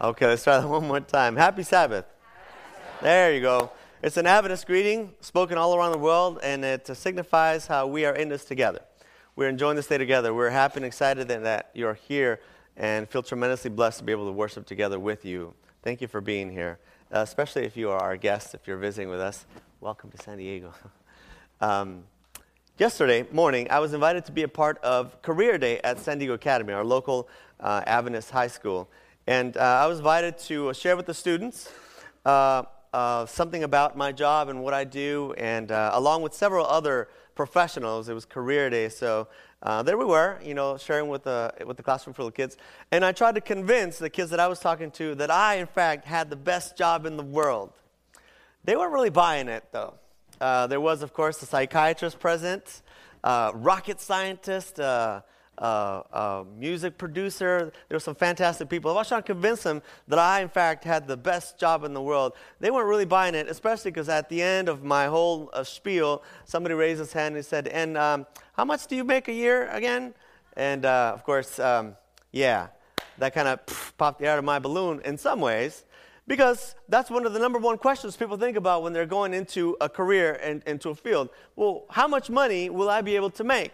Okay, let's try that one more time. Happy Sabbath. There you go. It's an Adventist greeting spoken all around the world, and it signifies how we are in this together. We're enjoying this day together. We're happy and excited that you're here and feel tremendously blessed to be able to worship together with you. Thank you for being here, uh, especially if you are our guest, if you're visiting with us. Welcome to San Diego. um, yesterday morning, I was invited to be a part of Career Day at San Diego Academy, our local uh, Adventist high school. And uh, I was invited to share with the students uh, uh, something about my job and what I do, and uh, along with several other professionals. It was career day, so uh, there we were, you know, sharing with the, with the classroom full of kids. And I tried to convince the kids that I was talking to that I, in fact, had the best job in the world. They weren't really buying it, though. Uh, there was, of course, a psychiatrist present, rocket scientist, uh, music producer. There were some fantastic people. I was trying to convince them that I, in fact, had the best job in the world. They weren't really buying it, especially because at the end of my whole uh, spiel, somebody raised his hand and said, And um, how much do you make a year again? And uh, of course, um, yeah, that kind of popped the air out of my balloon in some ways. Because that's one of the number one questions people think about when they're going into a career and into a field. Well, how much money will I be able to make?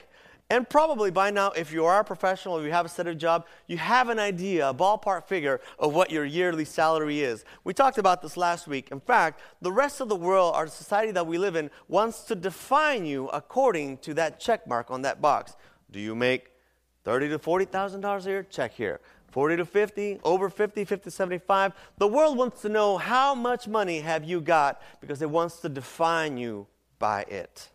And probably by now, if you are a professional, if you have a steady job, you have an idea, a ballpark figure of what your yearly salary is. We talked about this last week. In fact, the rest of the world, our society that we live in, wants to define you according to that check mark on that box. Do you make thirty to forty thousand dollars a year? Check here. 40 to 50, over 50, 50 to 75. The world wants to know how much money have you got because it wants to define you by it.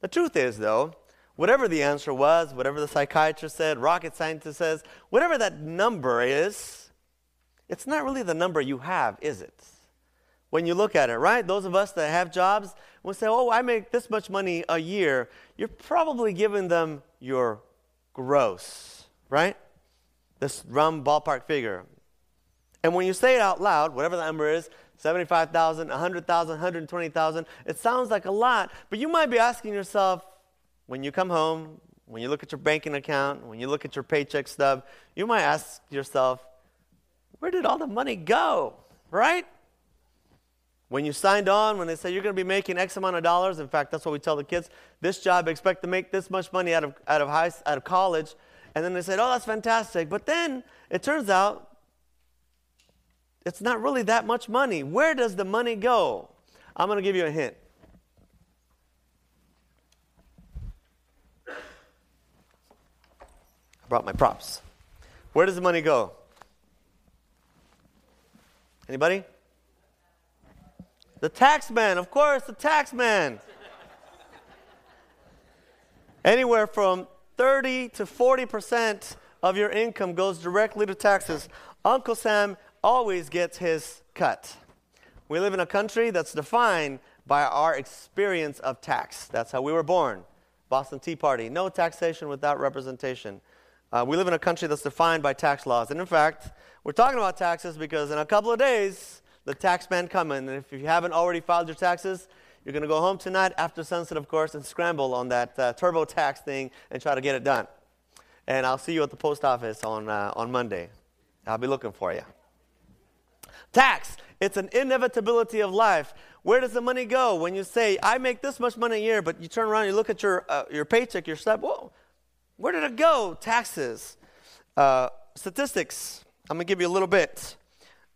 The truth is, though, Whatever the answer was, whatever the psychiatrist said, rocket scientist says, whatever that number is, it's not really the number you have, is it? When you look at it, right? Those of us that have jobs, we say, oh, I make this much money a year. You're probably giving them your gross, right? This rum ballpark figure. And when you say it out loud, whatever the number is, 75,000, 100,000, 120,000, it sounds like a lot, but you might be asking yourself, when you come home, when you look at your banking account, when you look at your paycheck stub, you might ask yourself, where did all the money go? Right? When you signed on, when they say you're going to be making X amount of dollars, in fact, that's what we tell the kids, this job, expect to make this much money out of, out of, high, out of college. And then they said, oh, that's fantastic. But then it turns out it's not really that much money. Where does the money go? I'm going to give you a hint. Brought my props. Where does the money go? Anybody? The tax man, of course, the tax man. Anywhere from 30 to 40% of your income goes directly to taxes. Uncle Sam always gets his cut. We live in a country that's defined by our experience of tax. That's how we were born. Boston Tea Party. No taxation without representation. Uh, we live in a country that's defined by tax laws. And in fact, we're talking about taxes because in a couple of days, the tax man coming. And if you haven't already filed your taxes, you're going to go home tonight after sunset, of course, and scramble on that uh, TurboTax thing and try to get it done. And I'll see you at the post office on, uh, on Monday. I'll be looking for you. Tax, it's an inevitability of life. Where does the money go? When you say, I make this much money a year, but you turn around, you look at your, uh, your paycheck, your step, whoa, where did it go? Taxes. Uh, statistics. I'm going to give you a little bit.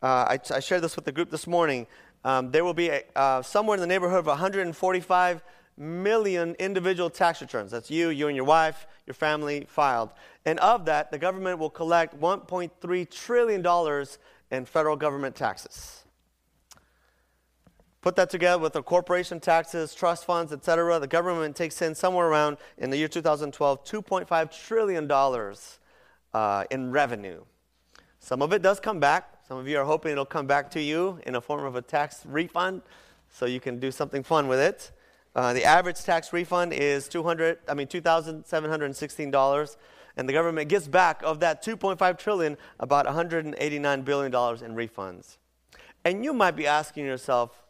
Uh, I, I, shared this with the group this morning. Um, there will be a, uh, somewhere in the neighborhood of 145 million individual tax returns. That's you, you and your wife, your family filed. And of that, the government will collect $1.3 trillion in federal government taxes. Put that together with the corporation taxes, trust funds, etc. The government takes in somewhere around, in the year 2012, $2.5 trillion uh, in revenue. Some of it does come back. Some of you are hoping it'll come back to you in a form of a tax refund so you can do something fun with it. Uh, the average tax refund is 200, I mean $2,716 and the government gets back of that 2.5 trillion about 189 billion dollars in refunds. And you might be asking yourself,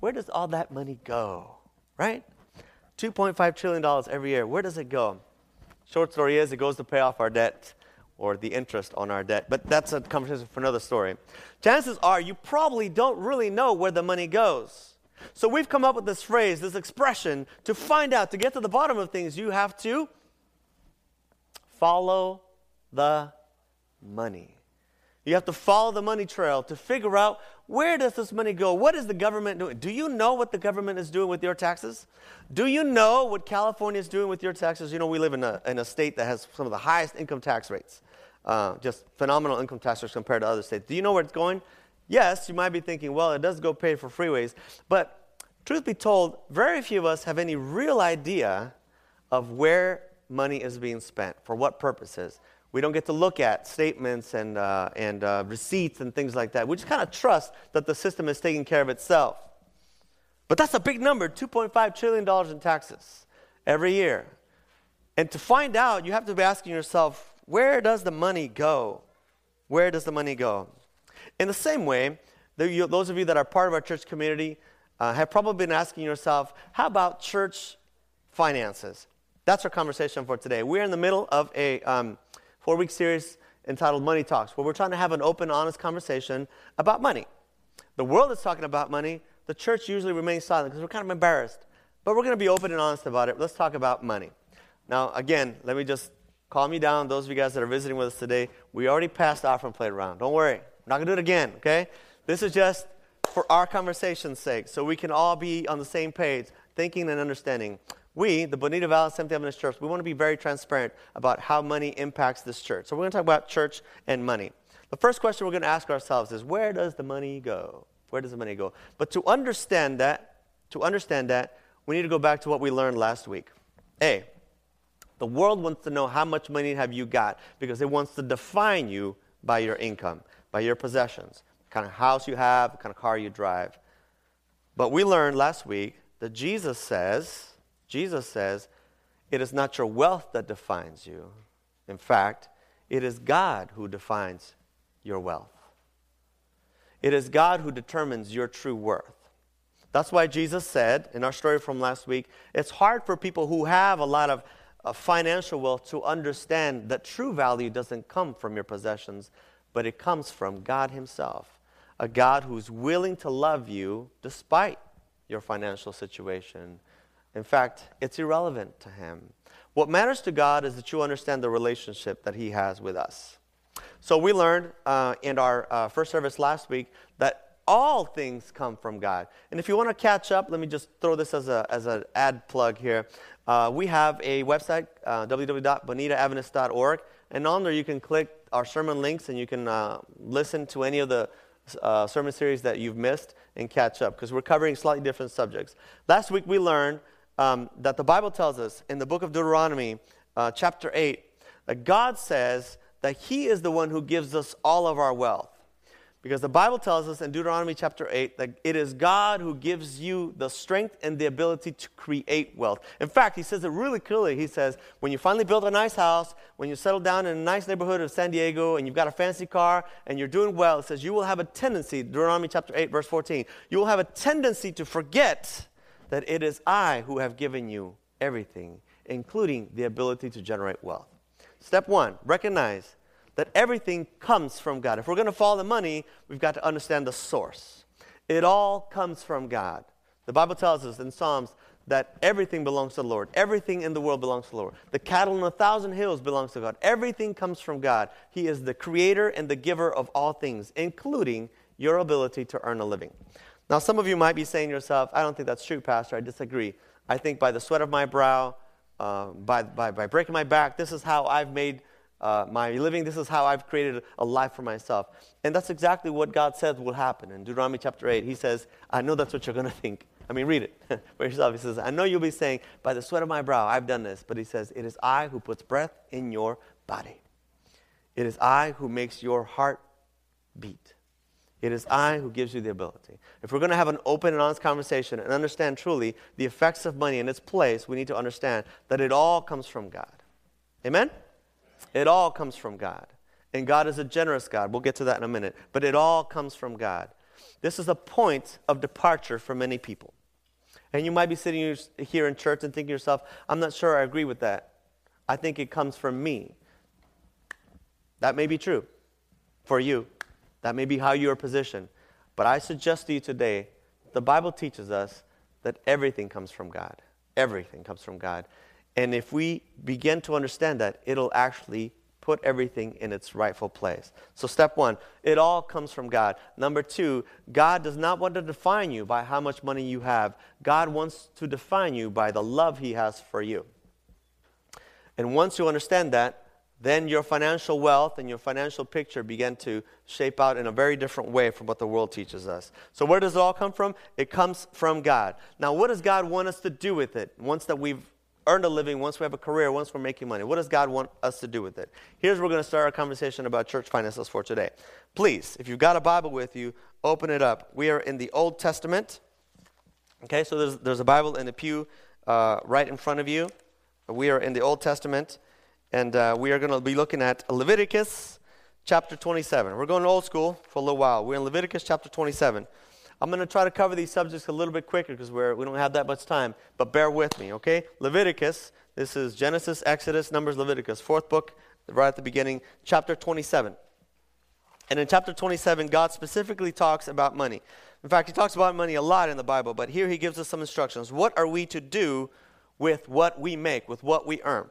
where does all that money go? Right? $2.5 trillion every year. Where does it go? Short story is it goes to pay off our debt. or the interest on our debt. But that's a conversation for another story. Chances are you probably don't really know where the money goes. So we've come up with this phrase, this expression to find out, to get to the bottom of things, you have to follow the money. You have to follow the money trail to figure out where does this money go? What is the government doing? Do you know what the government is doing with your taxes? Do you know what California is doing with your taxes? You know, we live in a, in a state that has some of the highest income tax rates, uh, just phenomenal income tax rates compared to other states. Do you know where it's going? Yes, you might be thinking, well, it does go pay for freeways. But truth be told, very few of us have any real idea of where money is being spent, for what purposes. We don't get to look at statements and, uh, and uh, receipts and things like that. We just kind of trust that the system is taking care of itself. But that's a big number $2.5 trillion in taxes every year. And to find out, you have to be asking yourself, where does the money go? Where does the money go? In the same way, those of you that are part of our church community uh, have probably been asking yourself, how about church finances? That's our conversation for today. We're in the middle of a um, four week series entitled Money Talks, where we're trying to have an open, honest conversation about money. The world is talking about money. The church usually remains silent because we're kind of embarrassed. But we're going to be open and honest about it. Let's talk about money. Now, again, let me just calm you down. Those of you guys that are visiting with us today, we already passed the and played around. Don't worry. We're not going to do it again, okay? This is just for our conversation's sake, so we can all be on the same page, thinking and understanding we, the Bonita Valley Seventh Adventist Church, we want to be very transparent about how money impacts this church. So we're going to talk about church and money. The first question we're going to ask ourselves is where does the money go? Where does the money go? But to understand that, to understand that, we need to go back to what we learned last week. A, the world wants to know how much money have you got because it wants to define you by your income, by your possessions, kind of house you have, kind of car you drive. But we learned last week that Jesus says, Jesus says, It is not your wealth that defines you. In fact, it is God who defines your wealth. It is God who determines your true worth. That's why Jesus said in our story from last week it's hard for people who have a lot of uh, financial wealth to understand that true value doesn't come from your possessions, but it comes from God Himself. A God who's willing to love you despite your financial situation in fact, it's irrelevant to Him. What matters to God is that you understand the relationship that He has with us. So we learned uh, in our uh, first service last week that all things come from God. And if you want to catch up, let me just throw this as, a, as an ad plug here. Uh, we have a website, uh, www.bonitaadventist.org, and on there you can click our sermon links and you can uh, listen to any of the uh, sermon series that you've missed and catch up because we're covering slightly different subjects. Last week we learned um, that the Bible tells us in the book of Deuteronomy, uh, chapter 8, that God says that He is the one who gives us all of our wealth. Because the Bible tells us in Deuteronomy chapter 8 that it is God who gives you the strength and the ability to create wealth. In fact, he says it really clearly. He says, when you finally build a nice house, when you settle down in a nice neighborhood of San Diego, and you've got a fancy car, and you're doing well, it says you will have a tendency, Deuteronomy chapter 8, verse 14, you will have a tendency to forget that it is I who have given you everything, including the ability to generate wealth. Step one, recognize that everything comes from God. If we're going to follow the money, we've got to understand the source. It all comes from God. The Bible tells us in Psalms that everything belongs to the Lord. Everything in the world belongs to the Lord. The cattle on a thousand hills belongs to God. Everything comes from God. He is the creator and the giver of all things, including your ability to earn a living. Now, some of you might be saying to yourself, I don't think that's true, Pastor. I disagree. I think by the sweat of my brow, uh, by, by, by breaking my back, this is how I've made uh, my living. This is how I've created a life for myself. And that's exactly what God says will happen. In Deuteronomy chapter 8, He says, I know that's what you're going to think. I mean, read it for yourself. He says, I know you'll be saying, by the sweat of my brow, I've done this. But He says, It is I who puts breath in your body, it is I who makes your heart beat. It is I who gives you the ability. If we're going to have an open and honest conversation and understand truly the effects of money and its place, we need to understand that it all comes from God. Amen? It all comes from God. And God is a generous God. We'll get to that in a minute. But it all comes from God. This is a point of departure for many people. And you might be sitting here in church and thinking to yourself, I'm not sure I agree with that. I think it comes from me. That may be true for you. That may be how you are positioned. But I suggest to you today, the Bible teaches us that everything comes from God. Everything comes from God. And if we begin to understand that, it'll actually put everything in its rightful place. So, step one, it all comes from God. Number two, God does not want to define you by how much money you have, God wants to define you by the love He has for you. And once you understand that, then your financial wealth and your financial picture begin to shape out in a very different way from what the world teaches us. So, where does it all come from? It comes from God. Now, what does God want us to do with it once that we've earned a living, once we have a career, once we're making money? What does God want us to do with it? Here's where we're going to start our conversation about church finances for today. Please, if you've got a Bible with you, open it up. We are in the Old Testament. Okay, so there's, there's a Bible in the pew uh, right in front of you. We are in the Old Testament, and uh, we are going to be looking at Leviticus chapter 27. We're going old school for a little while. We're in Leviticus chapter 27. I'm going to try to cover these subjects a little bit quicker because we don't have that much time, but bear with me, okay? Leviticus, this is Genesis, Exodus, Numbers, Leviticus, fourth book, right at the beginning, chapter 27. And in chapter 27, God specifically talks about money. In fact, he talks about money a lot in the Bible, but here he gives us some instructions. What are we to do with what we make, with what we earn?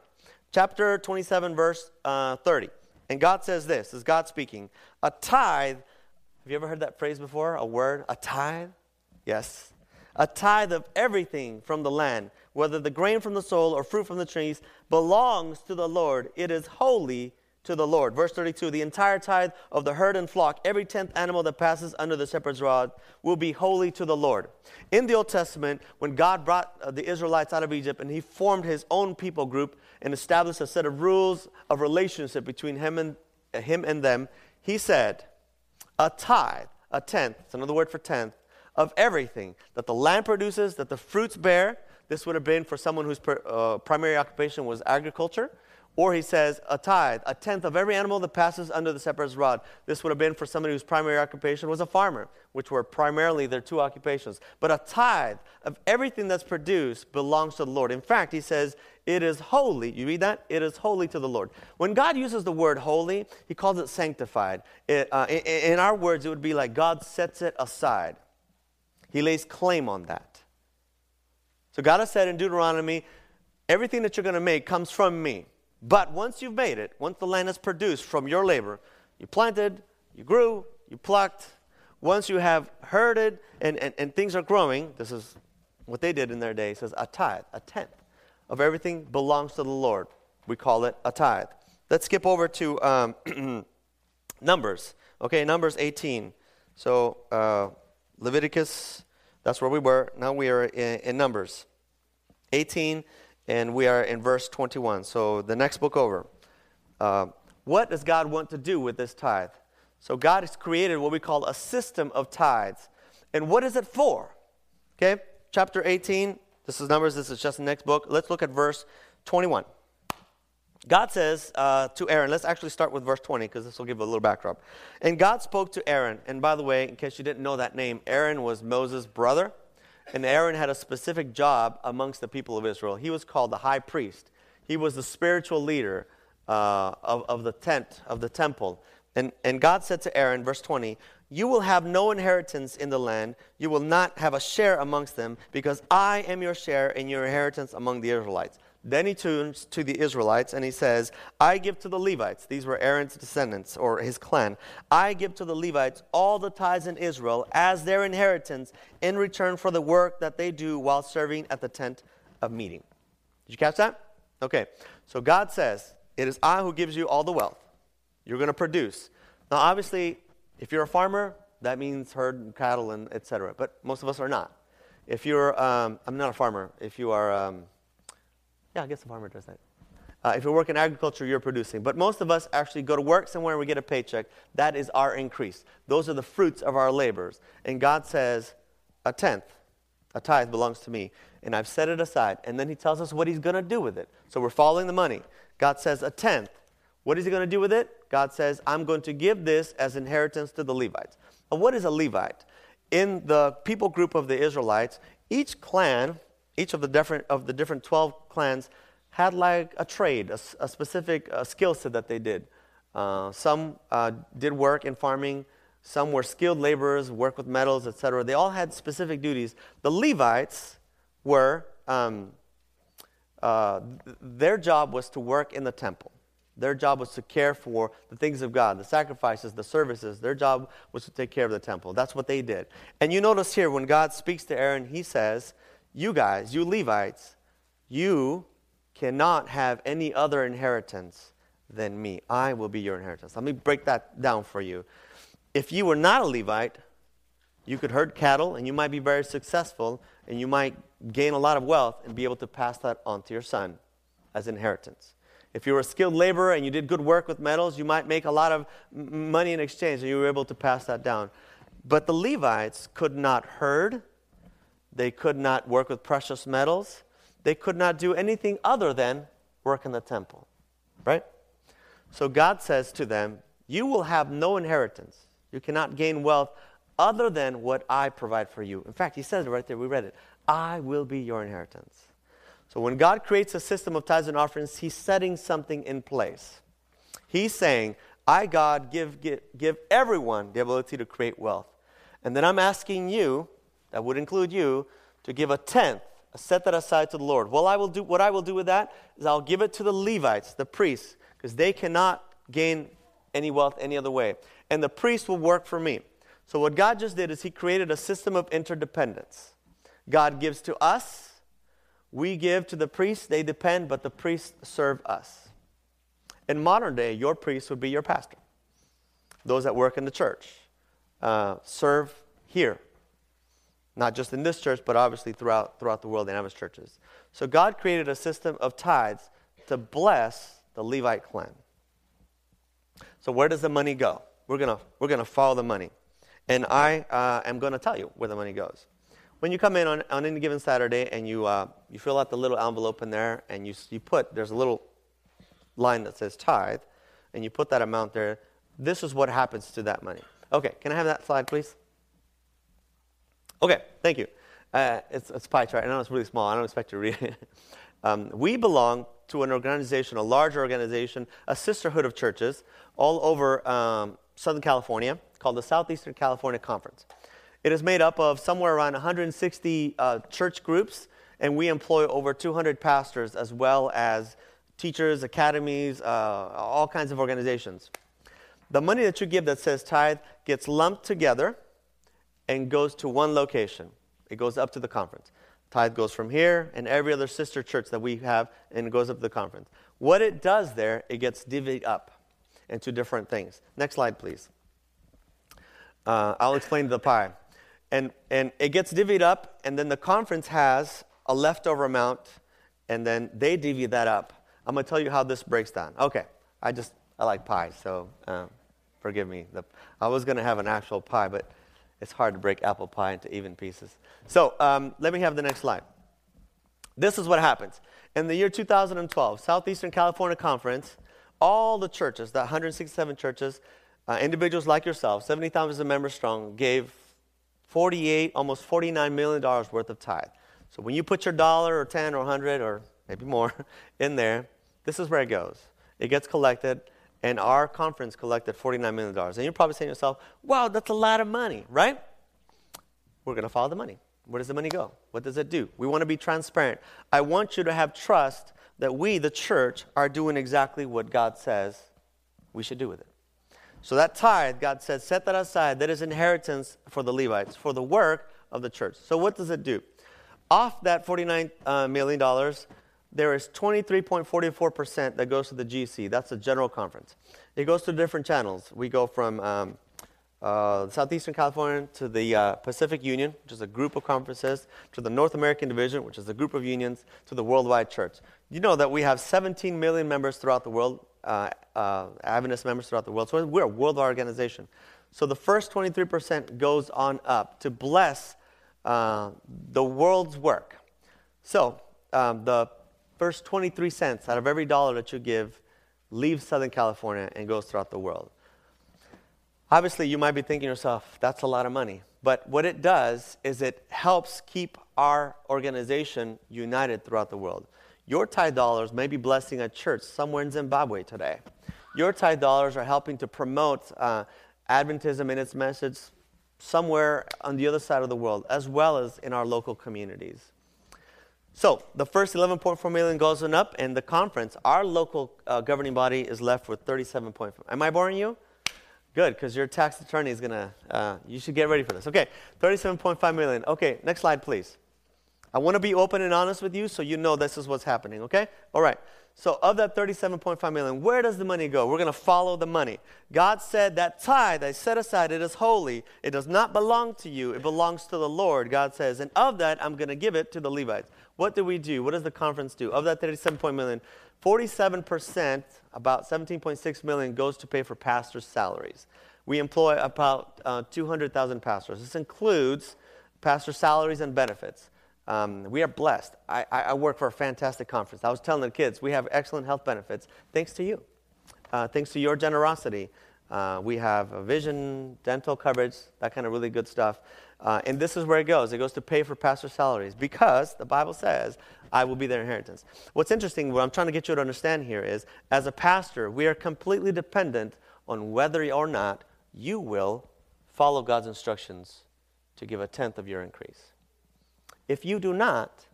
Chapter 27, verse uh, 30. And God says this, is God speaking, a tithe have you ever heard that phrase before? A word? A tithe? Yes. A tithe of everything from the land, whether the grain from the soil or fruit from the trees, belongs to the Lord. It is holy to the Lord. Verse 32 The entire tithe of the herd and flock, every tenth animal that passes under the shepherd's rod, will be holy to the Lord. In the Old Testament, when God brought uh, the Israelites out of Egypt and he formed his own people group and established a set of rules of relationship between him and, uh, him and them, he said, a tithe, a tenth, it's another word for tenth, of everything that the land produces, that the fruits bear. This would have been for someone whose per, uh, primary occupation was agriculture. Or he says a tithe, a tenth of every animal that passes under the shepherd's rod. This would have been for somebody whose primary occupation was a farmer, which were primarily their two occupations. But a tithe of everything that's produced belongs to the Lord. In fact, he says it is holy. You read that? It is holy to the Lord. When God uses the word holy, he calls it sanctified. It, uh, in, in our words, it would be like God sets it aside, he lays claim on that. So God has said in Deuteronomy, everything that you're going to make comes from me. But once you've made it, once the land is produced from your labor, you planted, you grew, you plucked, once you have herded and, and, and things are growing, this is what they did in their day, it says a tithe, a tenth of everything belongs to the Lord. We call it a tithe. Let's skip over to um, Numbers. Okay, Numbers 18. So uh, Leviticus, that's where we were. Now we are in, in Numbers 18 and we are in verse 21. So the next book over. Uh, what does God want to do with this tithe? So God has created what we call a system of tithes. And what is it for? Okay, chapter 18. This is Numbers. This is just the next book. Let's look at verse 21. God says uh, to Aaron, let's actually start with verse 20 because this will give a little backdrop. And God spoke to Aaron. And by the way, in case you didn't know that name, Aaron was Moses' brother. And Aaron had a specific job amongst the people of Israel. He was called the high priest, he was the spiritual leader uh, of, of the tent, of the temple. And, and God said to Aaron, verse 20, You will have no inheritance in the land. You will not have a share amongst them, because I am your share and your inheritance among the Israelites. Then he turns to the Israelites and he says, I give to the Levites, these were Aaron's descendants or his clan, I give to the Levites all the tithes in Israel as their inheritance in return for the work that they do while serving at the tent of meeting. Did you catch that? Okay. So God says, It is I who gives you all the wealth. You're going to produce. Now, obviously, if you're a farmer, that means herd and cattle and etc. But most of us are not. If you're, um, I'm not a farmer. If you are, um, yeah, I guess the farmer does that. Uh, if you work in agriculture, you're producing. But most of us actually go to work somewhere and we get a paycheck. That is our increase. Those are the fruits of our labors. And God says, a tenth, a tithe belongs to me. And I've set it aside. And then He tells us what He's going to do with it. So we're following the money. God says, a tenth. What is He going to do with it? God says, I'm going to give this as inheritance to the Levites. And what is a Levite? In the people group of the Israelites, each clan each of the different of the different 12 clans had like a trade, a, a specific uh, skill set that they did. Uh, some uh, did work in farming. Some were skilled laborers, work with metals, etc. They all had specific duties. The Levites were, um, uh, their job was to work in the temple. Their job was to care for the things of God, the sacrifices, the services. Their job was to take care of the temple. That's what they did. And you notice here, when God speaks to Aaron, he says, You guys, you Levites, you cannot have any other inheritance than me. I will be your inheritance. Let me break that down for you. If you were not a Levite, you could herd cattle and you might be very successful and you might gain a lot of wealth and be able to pass that on to your son as inheritance. If you were a skilled laborer and you did good work with metals, you might make a lot of money in exchange and you were able to pass that down. But the Levites could not herd, they could not work with precious metals, they could not do anything other than work in the temple. Right? So God says to them, You will have no inheritance. You cannot gain wealth other than what I provide for you. In fact, he says it right there. We read it. I will be your inheritance. So when God creates a system of tithes and offerings, He's setting something in place. He's saying, I, God, give, give, give everyone the ability to create wealth. And then I'm asking you, that would include you, to give a tenth, set that aside to the Lord. Well, I will do, what I will do with that is I'll give it to the Levites, the priests, because they cannot gain any wealth any other way. And the priests will work for me. So what God just did is He created a system of interdependence. God gives to us, we give to the priests, they depend, but the priests serve us. In modern day, your priest would be your pastor. Those that work in the church uh, serve here, not just in this church, but obviously throughout, throughout the world in Adventist churches. So God created a system of tithes to bless the Levite clan. So where does the money go? We're going we're gonna follow the money. And I uh, am going to tell you where the money goes when you come in on, on any given Saturday and you, uh, you fill out the little envelope in there and you, you put, there's a little line that says tithe, and you put that amount there, this is what happens to that money. Okay, can I have that slide, please? Okay, thank you. Uh, it's, it's pie chart. I know it's really small. I don't expect you to read it. um, we belong to an organization, a large organization, a sisterhood of churches all over um, Southern California called the Southeastern California Conference. It is made up of somewhere around 160 uh, church groups, and we employ over 200 pastors as well as teachers, academies, uh, all kinds of organizations. The money that you give that says tithe gets lumped together and goes to one location. It goes up to the conference. Tithe goes from here and every other sister church that we have, and goes up to the conference. What it does there, it gets divvied up into different things. Next slide, please. Uh, I'll explain the pie and, and it gets divvied up, and then the conference has a leftover amount, and then they divvy that up. I'm going to tell you how this breaks down. Okay, I just, I like pie, so um, forgive me. The, I was going to have an actual pie, but it's hard to break apple pie into even pieces. So um, let me have the next slide. This is what happens. In the year 2012, Southeastern California Conference, all the churches, the 167 churches, uh, individuals like yourself, 70,000 members strong, gave 48, almost 49 million dollars worth of tithe. So when you put your dollar or 10 or 100 or maybe more in there, this is where it goes. It gets collected, and our conference collected $49 million. And you're probably saying to yourself, wow, that's a lot of money, right? We're going to follow the money. Where does the money go? What does it do? We want to be transparent. I want you to have trust that we, the church, are doing exactly what God says we should do with it. So that tithe, God said, set that aside. That is inheritance for the Levites, for the work of the church. So what does it do? Off that $49 uh, million, there is 23.44% that goes to the GC. That's the General Conference. It goes to different channels. We go from um, uh, Southeastern California to the uh, Pacific Union, which is a group of conferences, to the North American Division, which is a group of unions, to the Worldwide Church. You know that we have 17 million members throughout the world uh, uh, Adventist members throughout the world. So we're a worldwide organization. So the first 23% goes on up to bless uh, the world's work. So um, the first 23 cents out of every dollar that you give leaves Southern California and goes throughout the world. Obviously, you might be thinking to yourself, that's a lot of money. But what it does is it helps keep our organization united throughout the world. Your tithe dollars may be blessing a church somewhere in Zimbabwe today, your tithe dollars are helping to promote uh, Adventism and its message somewhere on the other side of the world, as well as in our local communities. So the first 11.4 million goes on up, and the conference, our local uh, governing body, is left with 37.5. Am I boring you? Good, because your tax attorney is gonna. Uh, you should get ready for this. Okay, 37.5 million. Okay, next slide, please. I want to be open and honest with you, so you know this is what's happening. Okay. All right. So of that 37.5 million, where does the money go? We're going to follow the money. God said that tithe I set aside, it is holy. It does not belong to you. It belongs to the Lord, God says. And of that, I'm going to give it to the Levites. What do we do? What does the conference do? Of that 37 million, 47%, about 17.6 million, goes to pay for pastors' salaries. We employ about uh, 200,000 pastors. This includes pastor salaries and benefits. Um, we are blessed. I, I, work for a fantastic conference. I was telling the kids, we have excellent health benefits thanks to you, uh, thanks to your generosity. Uh, we have vision, dental coverage, that kind of really good stuff. Uh, and this is where it goes. It goes to pay for pastor salaries because the Bible says, I will be their inheritance. What's interesting, what I'm trying to get you to understand here is, as a pastor, we are completely dependent on whether or not you will follow God's instructions to give a tenth of your increase. If you do not,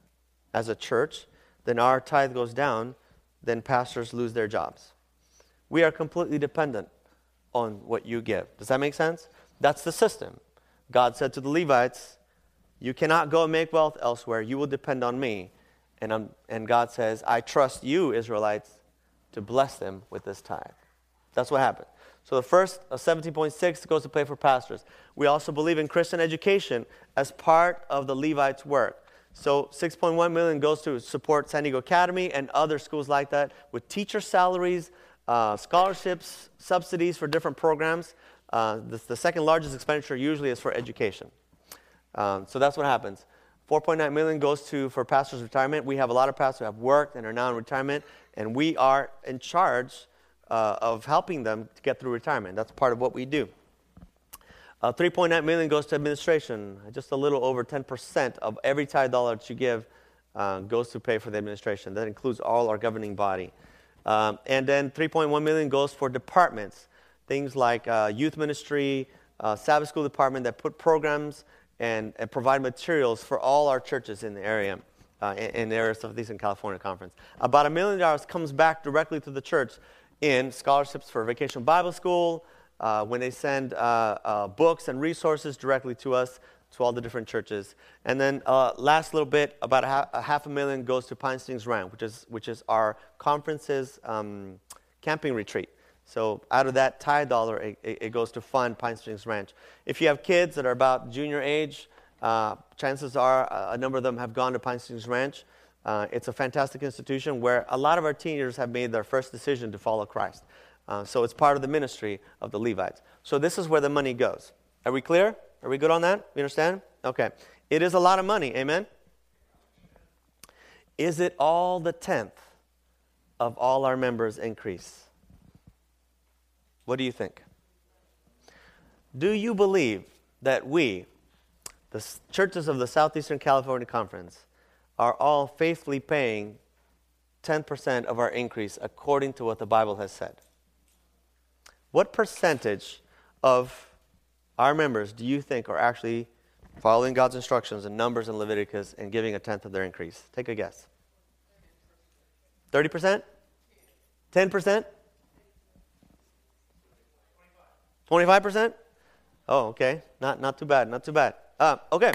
as a church, then our tithe goes down, then pastors lose their jobs. We are completely dependent on what you give. Does that make sense? That's the system. God said to the Levites, You cannot go make wealth elsewhere. You will depend on me. And, I'm, and God says, I trust you, Israelites, to bless them with this tithe. That's what happened. So the first, uh, 17.6, goes to pay for pastors. We also believe in Christian education as part of the Levites' work. So 6.1 million goes to support San Diego Academy and other schools like that with teacher salaries, uh, scholarships, subsidies for different programs. Uh, the, the, second largest expenditure usually is for education. Um, so that's what happens. 4.9 million goes to for pastors' retirement. We have a lot of pastors who have worked and are now in retirement, and we are in charge uh, of helping them to get through retirement. That's part of what we do. Uh, 3.9 million goes to administration. Just a little over 10% of every tithe dollar that you give uh, goes to pay for the administration. That includes all our governing body. Um, and then 3.1 million goes for departments, things like uh, youth ministry, uh, Sabbath school department that put programs and, and, provide materials for all our churches in the area, uh, in, in the area of California Conference. About a million dollars comes back directly to the church in scholarships for Vacation Bible School, uh, when they send uh, uh, books and resources directly to us, to all the different churches. And then uh, last little bit, about a half, a half, a million goes to Pine Springs Ranch, which is, which is our conferences um, camping retreat. So out of that tithe dollar, it, it, goes to fund Pine Springs Ranch. If you have kids that are about junior age, uh, chances are a number of them have gone to Pine Springs Ranch. Uh, it's a fantastic institution where a lot of our teenagers have made their first decision to follow Christ. Uh, so it's part of the ministry of the Levites. So this is where the money goes. Are we clear? Are we good on that? You understand? Okay. It is a lot of money. Amen? Is it all the tenth of all our members' increase? What do you think? Do you believe that we, the churches of the Southeastern California Conference, are all faithfully paying 10% of our increase according to what the Bible has said. What percentage of our members do you think are actually following God's instructions in Numbers and Leviticus and giving a tenth of their increase? Take a guess. 30%? 10%? 25%? Oh, okay. Not, not too bad. Not too bad. Uh, okay.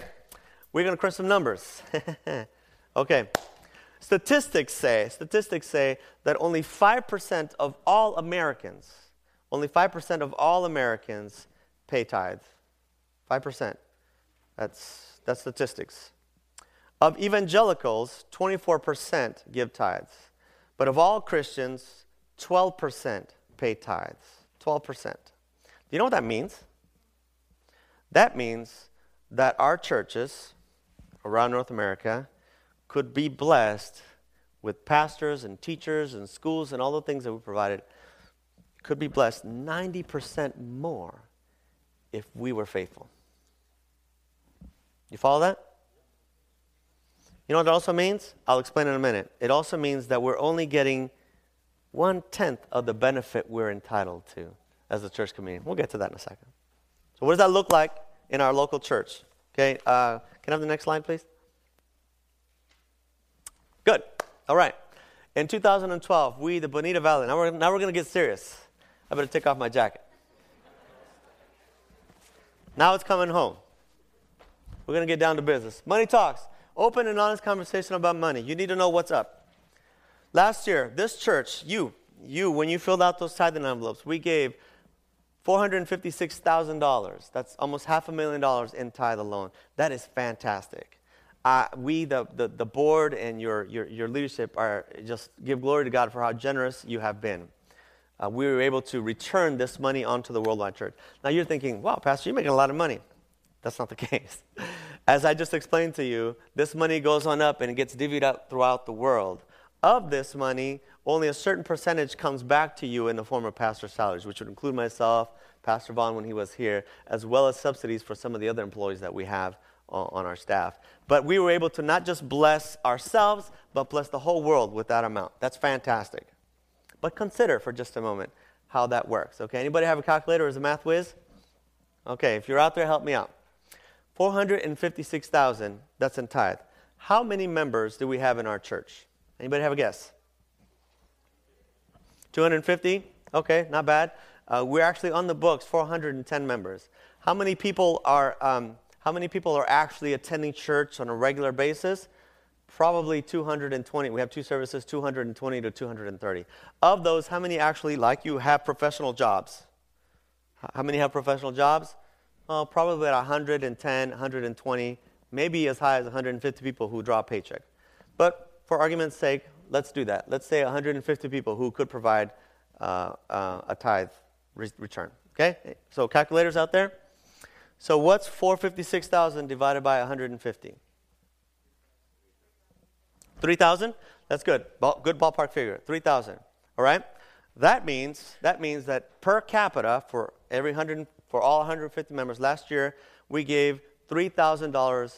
We're going to crunch some numbers. Okay. Statistics say, statistics say that only 5% of all Americans, only 5% of all Americans pay tithe. 5%. That's, that's statistics. Of evangelicals, 24% give tithes. But of all Christians, 12% pay tithes. 12%. Do you know what that means? That means that our churches around North America could be blessed with pastors and teachers and schools and all the things that we provided, could be blessed 90% more if we were faithful. You follow that? You know what it also means? I'll explain in a minute. It also means that we're only getting one tenth of the benefit we're entitled to as a church community. We'll get to that in a second. So, what does that look like in our local church? Okay, uh, can I have the next slide, please? Good. All right. In 2012, we, the Bonita Valley, now we're, now we're going to get serious. I better take off my jacket. Now it's coming home. We're going to get down to business. Money talks. Open and honest conversation about money. You need to know what's up. Last year, this church, you, you, when you filled out those tithing envelopes, we gave $456,000. That's almost half a million dollars in tithe alone. That is fantastic. Uh, we, the, the, the board and your, your, your leadership, are just give glory to God for how generous you have been. Uh, we were able to return this money onto the worldwide church. Now you're thinking, wow, Pastor, you're making a lot of money. That's not the case. As I just explained to you, this money goes on up and it gets divvied up throughout the world. Of this money, only a certain percentage comes back to you in the form of pastor salaries, which would include myself, Pastor Vaughn when he was here, as well as subsidies for some of the other employees that we have on our staff. But we were able to not just bless ourselves, but bless the whole world with that amount. That's fantastic. But consider for just a moment how that works. Okay, anybody have a calculator or is a math whiz? Okay, if you're out there, help me out. 456,000, that's in tithe. How many members do we have in our church? Anybody have a guess? 250? Okay, not bad. Uh, we're actually on the books, 410 members. How many people are um, how many people are actually attending church on a regular basis? Probably 220. We have two services, 220 to 230. Of those, how many actually, like you, have professional jobs? How many have professional jobs? Probably about 110, 120, maybe as high as 150 people who draw a paycheck. But for argument's sake, let's do that. Let's say 150 people who could provide uh, uh, a tithe re- return. Okay? So calculators out there? So what's 456,000 divided by 150? 3,000? That's good. Ball, good ballpark figure. 3,000. All right? That means that means that per capita for every 100 for all 150 members last year we gave $3,000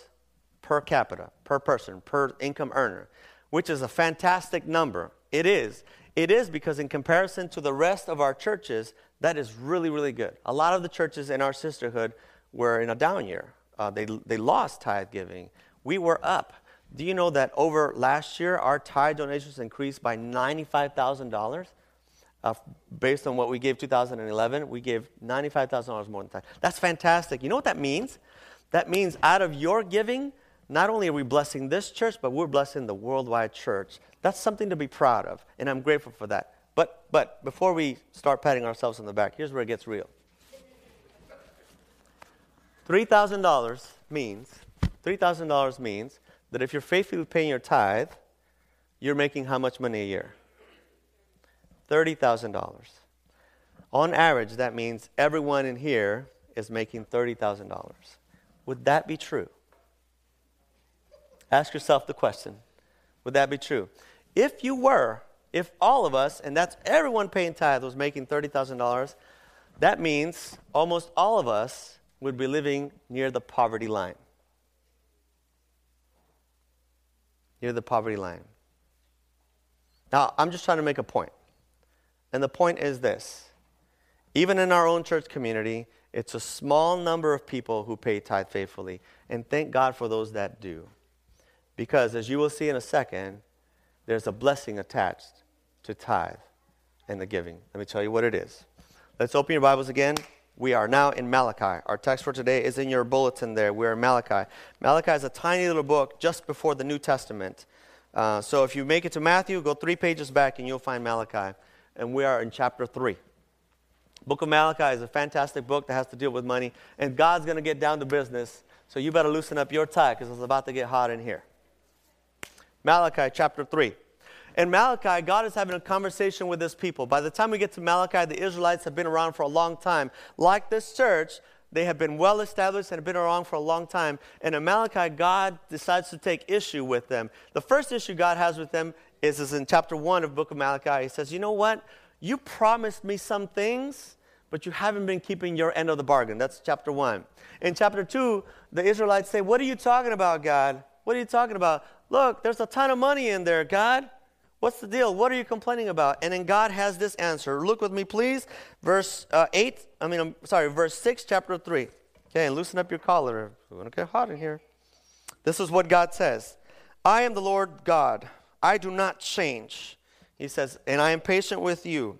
per capita, per person, per income earner, which is a fantastic number. It is. It is because in comparison to the rest of our churches, that is really really good. A lot of the churches in our sisterhood were in a down year. Uh, they, they lost tithe giving. We were up. Do you know that over last year, our tithe donations increased by $95,000? Uh, based on what we gave 2011, we gave $95,000 more than tithe. That's fantastic. You know what that means? That means out of your giving, not only are we blessing this church, but we're blessing the worldwide church. That's something to be proud of, and I'm grateful for that. But, but before we start patting ourselves on the back, here's where it gets real. $3,000 means $3,000 means that if you're faithfully paying your tithe, you're making how much money a year? $30,000. On average, that means everyone in here is making $30,000. Would that be true? Ask yourself the question Would that be true? If you were, if all of us, and that's everyone paying tithe, was making $30,000, that means almost all of us would be living near the poverty line. Near the poverty line. Now, I'm just trying to make a point. And the point is this even in our own church community, it's a small number of people who pay tithe faithfully. And thank God for those that do. Because as you will see in a second, there's a blessing attached to tithe and the giving. Let me tell you what it is. Let's open your Bibles again we are now in Malachi. Our text for today is in your bulletin there. We're in Malachi. Malachi is a tiny little book just before the New Testament. Uh, so if you make it to Matthew, go three pages back and you'll find Malachi. And we are in chapter 3. Book of Malachi is a fantastic book that has to deal with money. And God's going to get down to business. So you better loosen up your tie because it's about to get hot in here. Malachi chapter 3. In Malachi, God is having a conversation with his people. By the time we get to Malachi, the Israelites have been around for a long time. Like this church, they have been well established and have been around for a long time. And in Malachi, God decides to take issue with them. The first issue God has with them is, is in chapter 1 of book of Malachi. He says, You know what? You promised me some things, but you haven't been keeping your end of the bargain. That's chapter 1. In chapter 2, the Israelites say, What are you talking about, God? What are you talking about? Look, there's a ton of money in there, God. What's the deal? What are you complaining about? And then God has this answer. Look with me, please. Verse uh, 8, I mean, I'm sorry, verse 6, chapter 3. Okay, loosen up your collar. It's going to get hot in here. This is what God says I am the Lord God. I do not change. He says, and I am patient with you.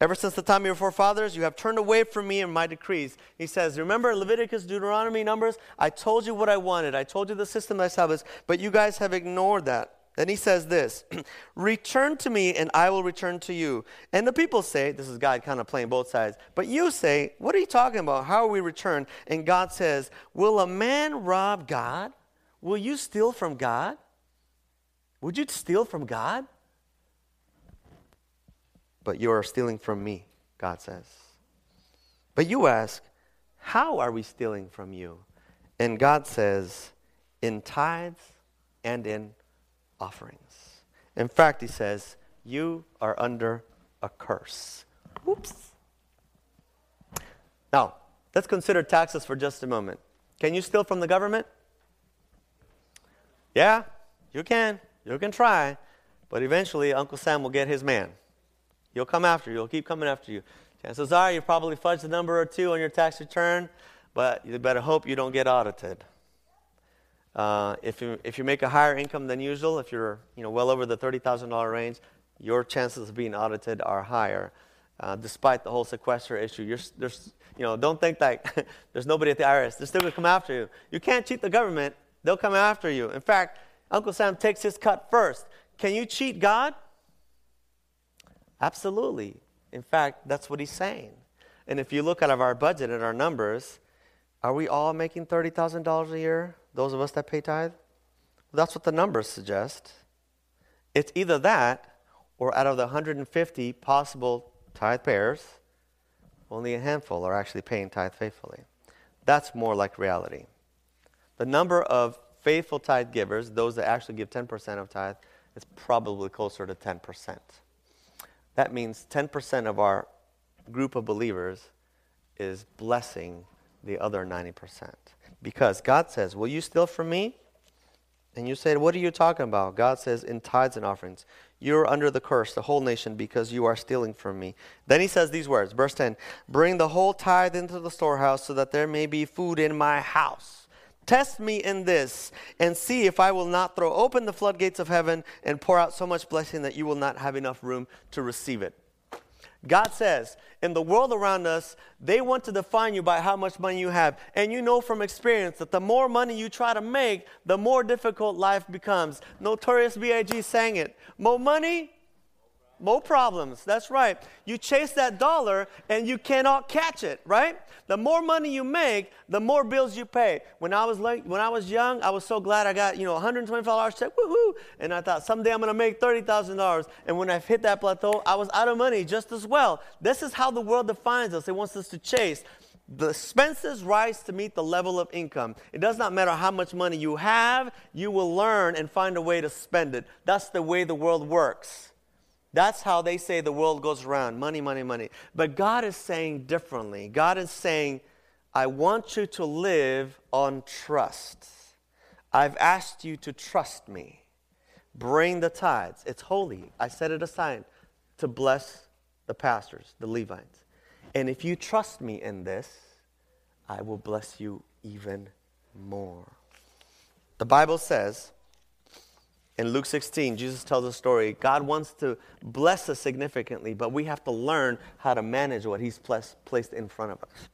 Ever since the time of your forefathers, you have turned away from me and my decrees. He says, Remember Leviticus, Deuteronomy, Numbers? I told you what I wanted. I told you the system I established, but you guys have ignored that. Then he says this Return to me, and I will return to you. And the people say, This is God kind of playing both sides. But you say, What are you talking about? How are we returned? And God says, Will a man rob God? Will you steal from God? Would you steal from God? But you are stealing from me, God says. But you ask, How are we stealing from you? And God says, In tithes and in offerings. In fact, he says, You are under a curse. Oops. Now, let's consider taxes for just a moment. Can you steal from the government? Yeah, you can. You can try. But eventually, Uncle Sam will get his man. He'll come after you. He'll keep coming after you. Chances are you probably fudged a number or two on your tax return, but you better hope you don't get audited. Uh, if, you, if you make a higher income than usual, if you're you know, well over the $30,000 range, your chances of being audited are higher. Uh, despite the whole sequester issue, you're, there's, you know, don't think that there's nobody at the IRS. They're still going to come after you. You can't cheat the government. They'll come after you. In fact, Uncle Sam takes his cut first. Can you cheat God? Absolutely. In fact, that's what he's saying. And if you look out of our budget and our numbers, are we all making $30,000 a year? those of us that pay tithe? Well, that's what the numbers suggest. It's either that or out of the 150 possible tithe payers, only a handful are actually paying tithe faithfully. That's more like reality. The number of faithful tithe givers, those that actually give 10% of tithe, is probably closer to 10%. That means 10% of our group of believers is blessing the other 90%. Because God says, Will you steal from me? And you say, What are you talking about? God says, In tithes and offerings. You are under the curse, the whole nation, because you are stealing from me. Then he says these words, verse 10 Bring the whole tithe into the storehouse, so that there may be food in my house. Test me in this, and see if I will not throw open the floodgates of heaven and pour out so much blessing that you will not have enough room to receive it. God says, in the world around us, they want to define you by how much money you have. And you know from experience that the more money you try to make, the more difficult life becomes. Notorious B.I.G. sang it. More money, more problems. That's right. You chase that dollar and you cannot catch it, right? The more money you make, the more bills you pay. When I was like, when I was young, I was so glad I got, you know, $125 check, woohoo! And I thought someday I'm going to make $30,000. And when I hit that plateau, I was out of money just as well. This is how the world defines us. It wants us to chase. The expenses rise to meet the level of income. It does not matter how much money you have, you will learn and find a way to spend it. That's the way the world works. That's how they say the world goes around money, money, money. But God is saying differently. God is saying, I want you to live on trust. I've asked you to trust me. Bring the tithes. It's holy. I set it aside to bless the pastors, the Levites. And if you trust me in this, I will bless you even more. The Bible says, in Luke 16, Jesus tells a story. God wants to bless us significantly, but we have to learn how to manage what He's placed in front of us.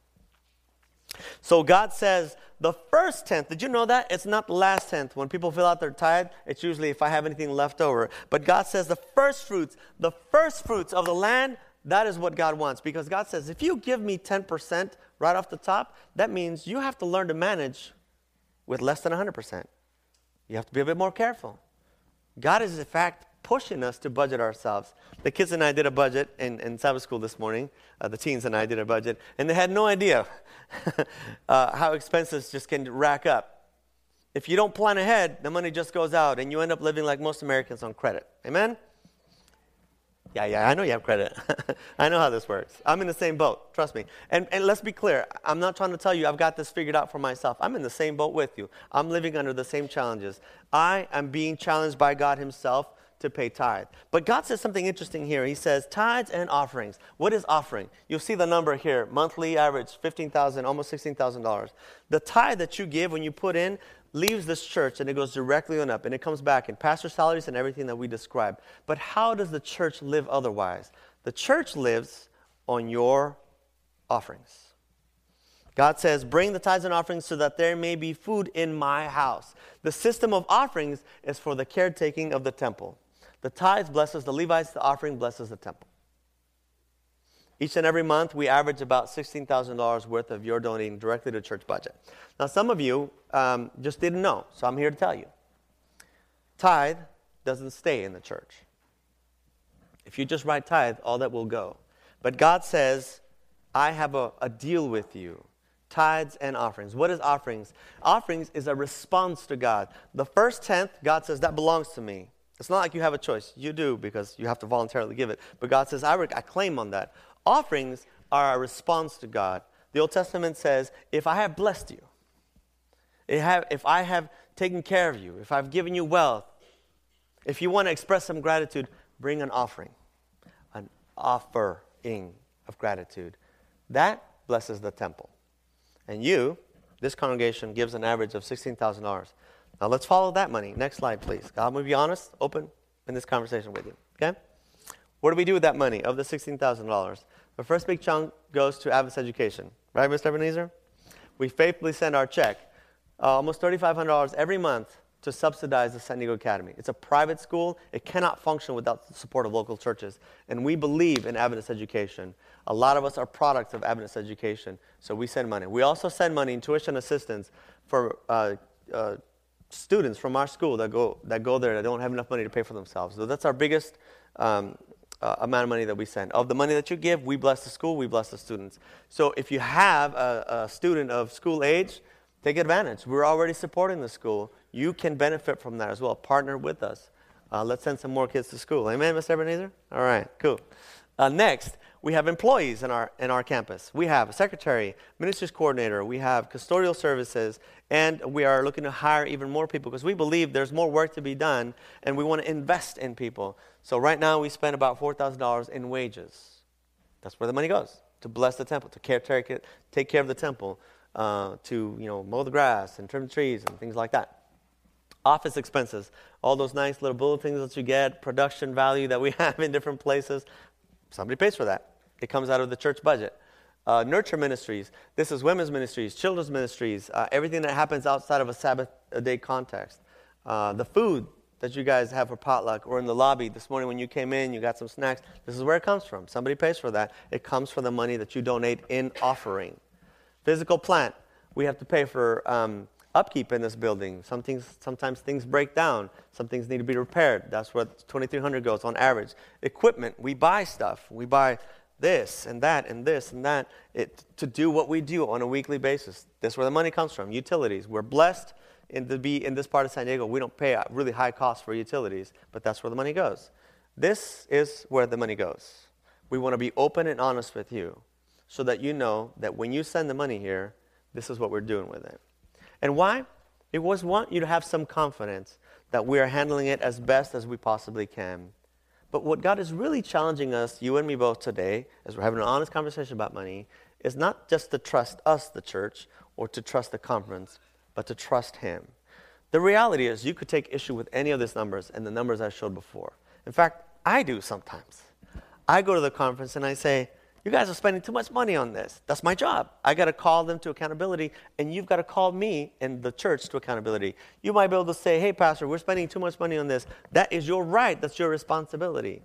So God says, the first tenth, did you know that? It's not the last tenth. When people fill out their tithe, it's usually if I have anything left over. But God says the first fruits, the first fruits of the land, that is what God wants. Because God says, if you give me 10% right off the top, that means you have to learn to manage with less than 100%. You have to be a bit more careful. God is, in fact, pushing us to budget ourselves. The kids and I did a budget in, in Sabbath school this morning. Uh, the teens and I did a budget, and they had no idea uh, how expenses just can rack up. If you don't plan ahead, the money just goes out, and you end up living like most Americans on credit. Amen? Yeah, yeah, I know you have credit. I know how this works. I'm in the same boat, trust me. And, and let's be clear, I'm not trying to tell you I've got this figured out for myself. I'm in the same boat with you. I'm living under the same challenges. I am being challenged by God Himself to pay tithe. But God says something interesting here. He says tithes and offerings. What is offering? You'll see the number here monthly average 15000 almost $16,000. The tithe that you give when you put in leaves this church and it goes directly on up and it comes back in pastor salaries and everything that we described. But how does the church live otherwise? The church lives on your offerings. God says, Bring the tithes and offerings so that there may be food in my house. The system of offerings is for the caretaking of the temple. The tithes blesses the Levites, the offering blesses the temple. Each and every month, we average about $16,000 worth of your donating directly to church budget. Now, some of you um, just didn't know, so I'm here to tell you. Tithe doesn't stay in the church. If you just write tithe, all that will go. But God says, I have a, a deal with you tithes and offerings. What is offerings? Offerings is a response to God. The first tenth, God says, that belongs to me. It's not like you have a choice. You do because you have to voluntarily give it. But God says, I, I claim on that. Offerings are a response to God. The Old Testament says, if I have blessed you, if I have taken care of you, if I've given you wealth, if you want to express some gratitude, bring an offering, an offering of gratitude. That blesses the temple. And you, this congregation, gives an average of $16,000. Now let's follow that money. Next slide, please. I'm going to be honest, open in this conversation with you. Okay? What do we do with that money of the $16,000? The first big chunk goes to Adventist education. Right, Mr. Ebenezer? We faithfully send our check, uh, almost $3,500 every month to subsidize the San Diego Academy. It's a private school. It cannot function without the support of local churches. And we believe in Adventist education. A lot of us are products of Adventist education, so we send money. We also send money in tuition assistance for uh, uh, students from our school that go, that go there that don't have enough money to pay for themselves. So that's our biggest um, uh, amount of money that we send. Of the money that you give, we bless the school, we bless the students. So if you have a, a student of school age, take advantage. We're already supporting the school you can benefit from that as well. Partner with us. Uh, let's send some more kids to school. Amen, Mr. Ebenezer? All right, cool. Uh, next, we have employees in our, in our campus. We have a secretary, ministers coordinator, we have custodial services, and we are looking to hire even more people because we believe there's more work to be done and we want to invest in people. So right now we spend about $4,000 in wages. That's where the money goes to bless the temple, to care, take, take care of the temple, uh, to you know, mow the grass and trim the trees and things like that office expenses, all those nice little bulletins that you get, production value that we have in different places. Somebody pays for that. It comes out of the church budget. Uh, nurture ministries. This is women's ministries, children's ministries, uh, everything that happens outside of a Sabbath day context. Uh, the food that you guys have for potluck or in the lobby this morning when you came in, you got some snacks. This is where it comes from. Somebody pays for that. It comes from the money that you donate in offering. Physical plant. We have to pay for um, upkeep in this building. Some things, sometimes things break down. Some things need to be repaired. That's where 2300 goes on average. Equipment, we buy stuff. We buy this and that and this and that it, to do what we do on a weekly basis. That's where the money comes from. Utilities. We're blessed in to be in this part of San Diego. We don't pay really high costs for utilities, but that's where the money goes. This is where the money goes. We want to be open and honest with you so that you know that when you send the money here, this is what we're doing with it. And why? It was want you to have some confidence that we are handling it as best as we possibly can. But what God is really challenging us, you and me both today, as we're having an honest conversation about money, is not just to trust us, the church, or to trust the conference, but to trust Him. The reality is, you could take issue with any of these numbers and the numbers I showed before. In fact, I do sometimes. I go to the conference and I say, you guys are spending too much money on this. That's my job. I got to call them to accountability, and you've got to call me and the church to accountability. You might be able to say, hey, Pastor, we're spending too much money on this. That is your right, that's your responsibility.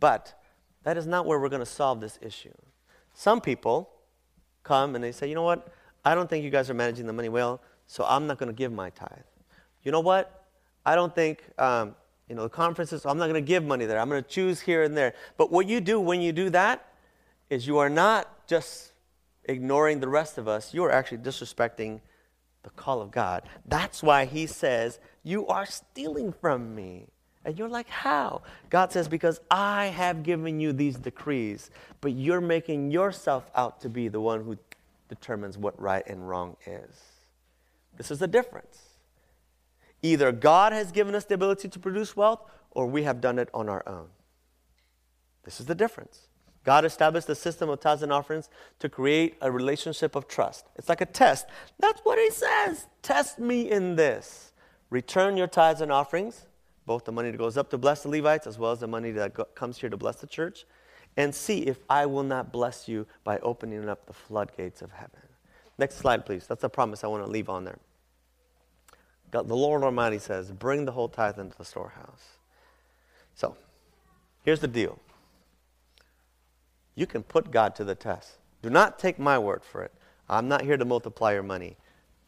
But that is not where we're going to solve this issue. Some people come and they say, you know what? I don't think you guys are managing the money well, so I'm not going to give my tithe. You know what? I don't think um, you know the conferences. I'm not going to give money there. I'm going to choose here and there. But what you do when you do that is you are not just ignoring the rest of us, you are actually disrespecting the call of God. That's why he says, You are stealing from me. And you're like, How? God says, Because I have given you these decrees, but you're making yourself out to be the one who determines what right and wrong is. This is the difference. Either God has given us the ability to produce wealth, or we have done it on our own. This is the difference. God established the system of tithes and offerings to create a relationship of trust. It's like a test. That's what He says. Test me in this. Return your tithes and offerings, both the money that goes up to bless the Levites as well as the money that comes here to bless the church, and see if I will not bless you by opening up the floodgates of heaven. Next slide, please. That's a promise I want to leave on there. God, the Lord Almighty says, Bring the whole tithe into the storehouse. So, here's the deal you can put God to the test. Do not take my word for it. I'm not here to multiply your money,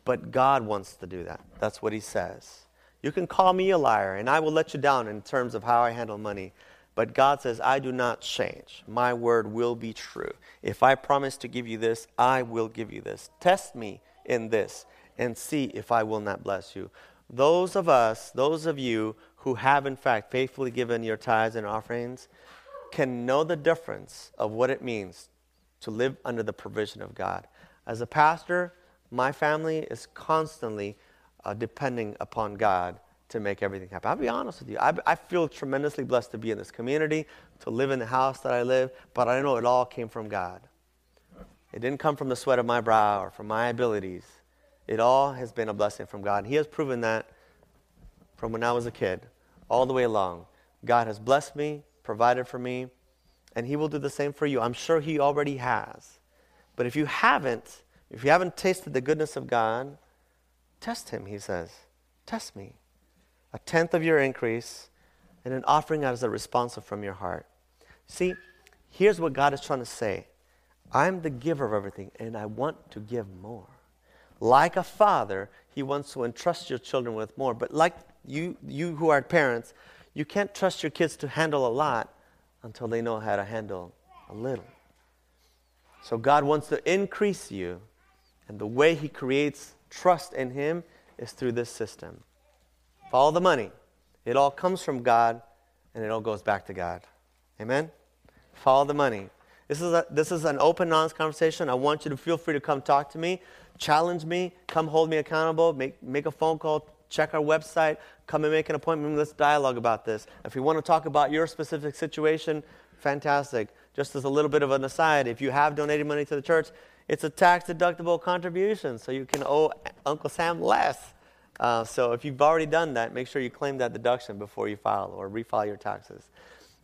but God wants to do that. That's what He says. You can call me a liar, and I will let you down in terms of how I handle money. But God says, I do not change. My word will be true. If I promise to give you this, I will give you this. Test me in this and see if I will not bless you. Those of us, those of you who have in fact faithfully given your tithes and offerings, can know the difference of what it means to live under the provision of God. As a pastor, my family is constantly uh, depending upon God to make everything happen. I'll be honest with you. I, I, feel tremendously blessed to be in this community, to live in the house that I live, but I know it all came from God. It didn't come from the sweat of my brow or from my abilities. It all has been a blessing from God. He has proven that from when I was a kid all the way along. God has blessed me, provided for me, and He will do the same for you. I'm sure He already has. But if you haven't, if you haven't tasted the goodness of God, test Him, He says. Test me. A tenth of your increase and an offering as a response from your heart. See, here's what God is trying to say I'm the giver of everything, and I want to give more. Like a father, He wants to entrust your children with more. But like you, you who are parents, you can't trust your kids to handle a lot until they know how to handle a little. So God wants to increase you, and the way He creates trust in Him is through this system. Follow the money. It all comes from God, and it all goes back to God. Amen? Follow the money. This is, a, this is an open, honest conversation. I want you to feel free to come talk to me, challenge me, come hold me accountable, make, make a phone call, check our website, come and make an appointment. Let's dialogue about this. If you want to talk about your specific situation, fantastic. Just as a little bit of an aside, if you have donated money to the church, it's a tax deductible contribution, so you can owe Uncle Sam less. Uh, so if you've already done that, make sure you claim that deduction before you file or refile your taxes.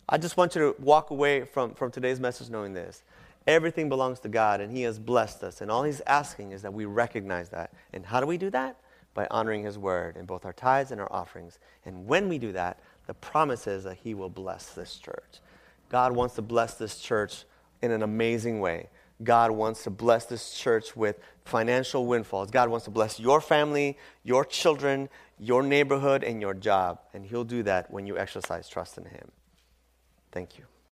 I just want you to walk away from, from today's message knowing this. Everything belongs to God, and He has blessed us. And all He's asking is that we recognize that. And how do we do that? By honoring His word in both our tithes and our offerings. And when we do that, the promise is that He will bless this church. God wants to bless this church in an amazing way. God wants to bless this church with financial windfalls. God wants to bless your family, your children, your neighborhood, and your job. And He'll do that when you exercise trust in Him. Thank you.